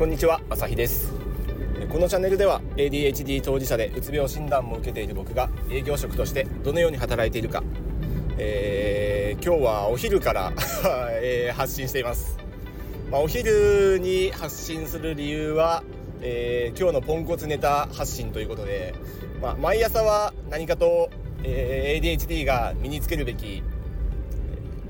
こんにちは朝日です。このチャンネルでは ADHD 当事者でうつ病診断も受けている僕が営業職としてどのように働いているか、えー、今日はお昼から えー、発信しています、まあ、お昼に発信する理由は、えー、今日のポンコツネタ発信ということで、まあ、毎朝は何かと、え ADHD が身につけるべき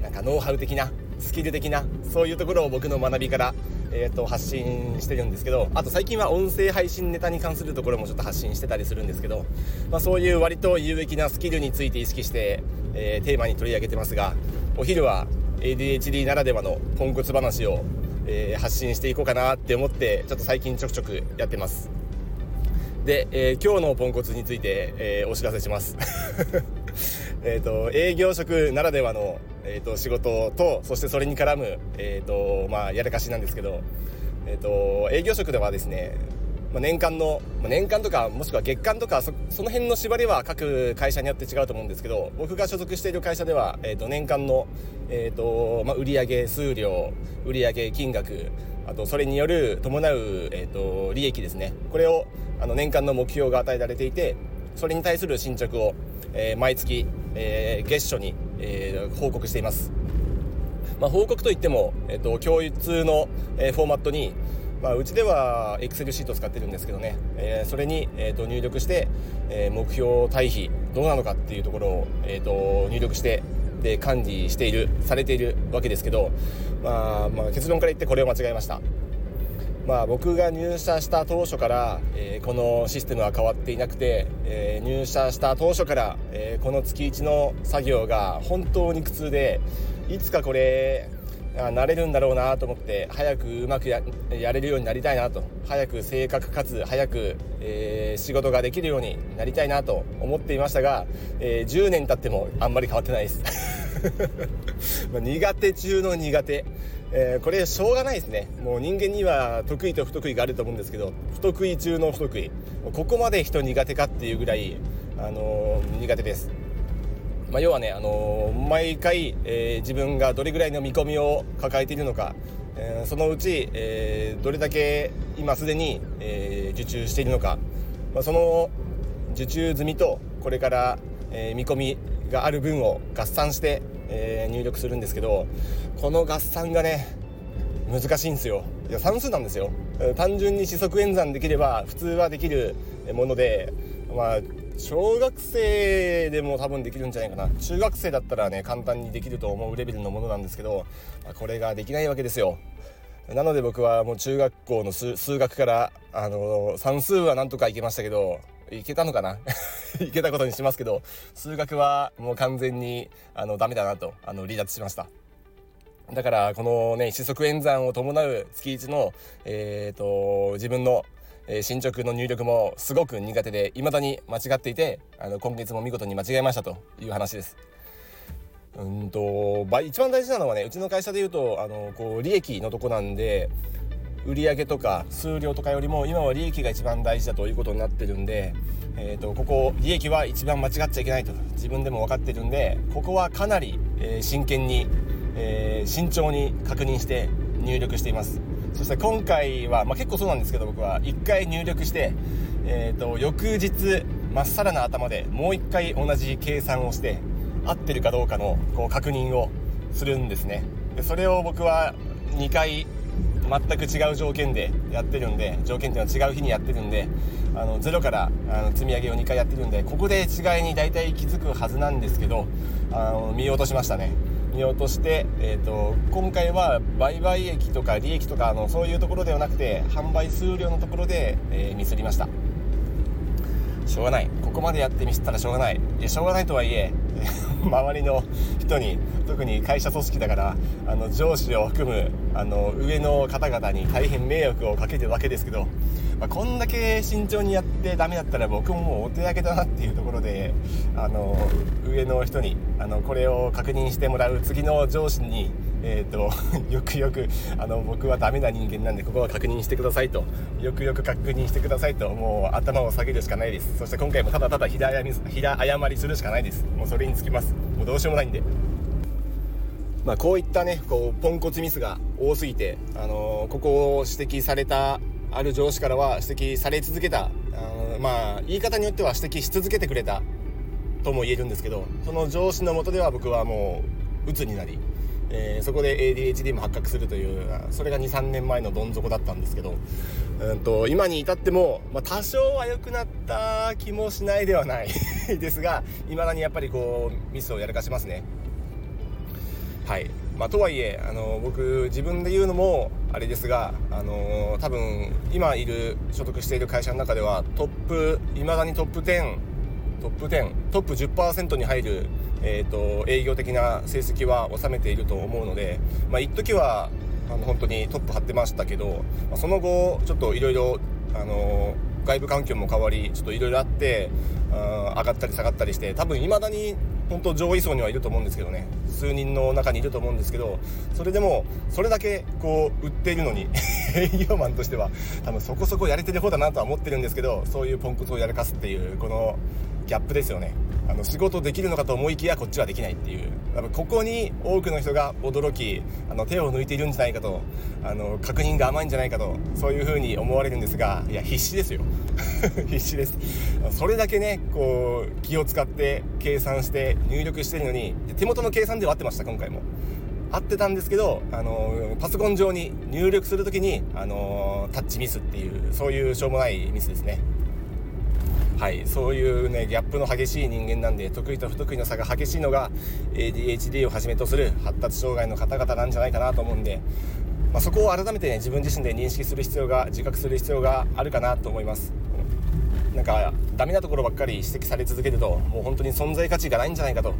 なんかノウハウ的なスキル的なそういうところを僕の学びから、えーと、発信してるんですけどあと最近は音声配信ネタに関するところもちょっと発信してたりするんですけど、まあ、そういう割と有益なスキルについて意識して、えー、テーマに取り上げてますがお昼は ADHD ならではのポンコツ話を、えー、発信していこうかなって思ってちょっと最近ちょくちょくやってます。で、えー、今日のポンコツについて、えお知らせします。えっと営業職ならではのえーと、仕事とそしてそれに絡む、えーとまあ、やらかしなんですけど、えーと、営業職ではですね、まあ、年間の、まあ、年間とかもしくは月間とかそその辺の縛りは各会社によって違うと思うんですけど僕が所属している会社では、えー、と年間の、えーとまあ、売上数量売上金額あとそれによる伴う、えー、と利益ですね。これをあの年間の目標が与えられていてそれに対する進捗を、えー、毎月、えー、月初にえー、報告しています。まあ、報告といっても、えっと、共通の、えー、フォーマットに、まあ、うちでは Excel シート使ってるんですけどね、えー、それに、えー、と入力して、えー、目標対比どうなのかっていうところを、えー、と入力してで管理しているされているわけですけど、まあ、まあ結論から言ってこれを間違えました。まあ、僕が入社した当初から、えー、このシステムは変わっていなくて、えー、入社した当初から、えー、この月1の作業が本当に苦痛でいつかこれ慣れるんだろうなと思って早くうまくやれるようになりたいなと。早く正確かつ早く、え仕事ができるようになりたいなと思っていましたが、え10年経ってもあんまり変わってないです。ま苦手中の苦手。えー、これしょうがないですね。もう人間には得意と不得意があると思うんですけど不得意中の不得意。ここまで人苦手かっていうぐらい、あのー、苦手です、まあ、要はね、あのー、毎回、え自分がどれぐらいの見込みを抱えているのか、えそのうち、えどれだけ今すでに、え受注しているのか、まあ、その受注済みとこれから、え見込みがある分を合算してえー、入力するんですけどこの合算がね難しいんですよ。いや算数なんですよ。単純に四則演算できれば普通はできるものでまあ小学生でも多分できるんじゃないかな。中学生だったらね簡単にできると思うレベルのものなんですけどこれができないわけですよ。なので僕はもう中学校の数学からあの算数はなんとかいけましたけどいけたのかな？いけたことにしますけど数学はもう完全にあのダメだなとあの離脱しましただからこのね四則演算を伴う月1の、えーと、自分のえ進捗の入力もすごく苦手で未だに間違っていてあの今月も見事に間違えましたという話です。うんと一番大事なのはねうちの会社でいうとあのこう利益のとこなんで売上とか数量とかよりも今は利益が一番大事だということになってるんで、えーと、ここ利益は一番間違っちゃいけないと自分でも分かってるんでここはかなり、えー、真剣に、えー、慎重に確認して入力しています。そして今回は、まあ、結構そうなんですけど僕は1回入力して、えーと、翌日まっさらな頭でもう1回同じ計算をして合ってるかどうかのこう確認をするんですね。でそれを僕は2回全く違う条件でやってるんで条件っていうのは違う日にやってるんであのゼロからあの積み上げを2回やってるんでここで違いに大体気づくはずなんですけどあの見落としましたね。見落として、えーと、今回は売買益とか利益とかあのそういうところではなくて販売数量のところで、えー、ミスりました。しょうがない。ここまでやってミスったらしょうがない。いやしょうがないとはいえ 周りの人に特に会社組織だからあの上司を含むあの上の方々に大変迷惑をかけてるわけですけど、まあ、こんだけ慎重にやってダメだったら僕ももうお手上げだなっていうところであの上の人にあのこれを確認してもらう次の上司にえーと、よくよくあの僕はダメな人間なんでここは確認してくださいと。よくよく確認してくださいと。もう頭を下げるしかないです。そして今回もただただ平謝りするしかないです。もうそれにつきます。もうどうしようもないんで。まあ、こういったねこうポンコツミスが多すぎて、あのここを指摘されたある上司からは指摘され続けた、あのまあ言い方によっては指摘し続けてくれたとも言えるんですけどその上司のもとでは僕はもう鬱になり、えー、そこで ADHD も発覚するというそれが23年前のどん底だったんですけど、うんと今に至っても、まあ、多少は良くなった気もしないではない ですがいまだにやっぱりこうミスをやらかしますね。はいまあ、とはいえあの僕自分で言うのもあれですが、あの多分今いる所属している会社の中ではトップいまだにトップ10トップ10トップ10%に入る、えーと、営業的な成績は収めていると思うので、まあ、一時はあの本当にトップ張ってましたけど、まあ、その後ちょっといろいろ外部環境も変わりちょっといろいろあってあ上がったり下がったりして多分いまだに本当上位層にはいると思うんですけどね。数人の中にいると思うんですけどそれでもそれだけこう売っているのに 営業マンとしては多分そこそこやれてる方だなとは思ってるんですけどそういうポンコツをやらかすっていうこのギャップですよね。あの仕事できるのかと思いきやこっちはできないっていう。多分ここに多くの人が驚きあの手を抜いているんじゃないかとあの確認が甘いんじゃないかとそういうふうに思われるんですがいや必死ですよ。必死です。それだけねこう気を使って計算して入力してるのに手元の計算では合ってました今回も。合ってたんですけど、あのパソコン上に入力する時に、あのタッチミスっていうそういうしょうもないミスですね。はいそういうねギャップの激しい人間なんで得意と不得意の差が激しいのが ADHD をはじめとする発達障害の方々なんじゃないかなと思うんで、まあ、そこを改めてね自分自身で認識する必要が自覚する必要があるかなと思います。なんかダメなところばっかり指摘され続けるともう本当に存在価値がないんじゃないかと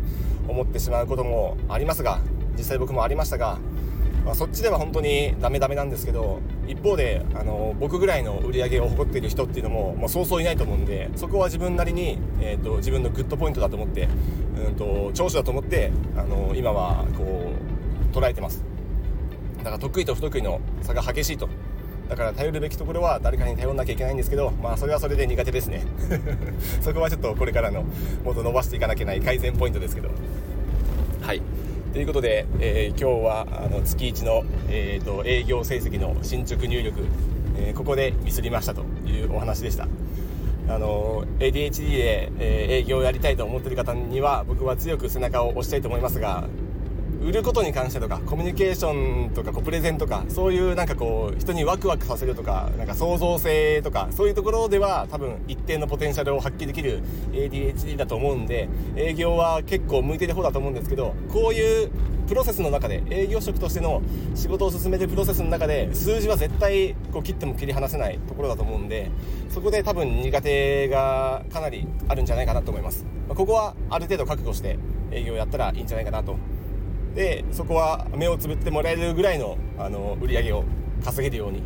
思ってしまうこともありますが実際僕もありましたがまあ、そっちでは本当にダメダメなんですけど一方であの僕ぐらいの売り上げを誇っている人っていうのも、まあ、そうそういないと思うんでそこは自分なりに、えーと、自分のグッドポイントだと思って、うんと、長所だと思ってあの今はこう捉えてます。だから得意と不得意の差が激しいと。だから頼るべきところは誰かに頼んなきゃいけないんですけどまあそれはそれで苦手ですね。そこはちょっとこれからのもっと伸ばしていかなきゃいけない改善ポイントですけど。はい。ということで、えー、今日はあの月1の、えーと、営業成績の進捗入力、えー、ここでミスりましたというお話でした。あの ADHD で、えー、営業をやりたいと思っている方には僕は強く背中を押したいと思いますが売ることに関してとかコミュニケーションとかこうプレゼンとかそういうなんかこう人にワクワクさせるとかなんか創造性とかそういうところでは多分一定のポテンシャルを発揮できる ADHD だと思うんで営業は結構向いてる方だと思うんですけどこういうプロセスの中で営業職としての仕事を進めるプロセスの中で数字は絶対こう切っても切り離せないところだと思うんでそこで多分苦手がかなりあるんじゃないかなと思います、ここはある程度覚悟して営業やったらいいんじゃないかなとでそこは目をつぶってもらえるぐらいのあの売り上げを稼げるように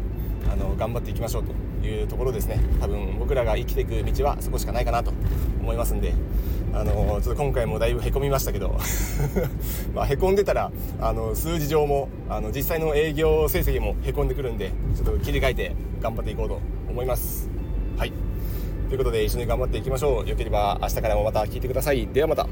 あの頑張っていきましょうというところですね。多分僕らが生きていく道はそこしかないかなと思いますんであのちょっと今回もだいぶへこみましたけど まあへこんでたらあの数字上もあの実際の営業成績もへこんでくるんでちょっと切り替えて頑張っていこうと思います。はい。ということで一緒に頑張っていきましょう。よければ明日からもまた聞いてください。ではまた。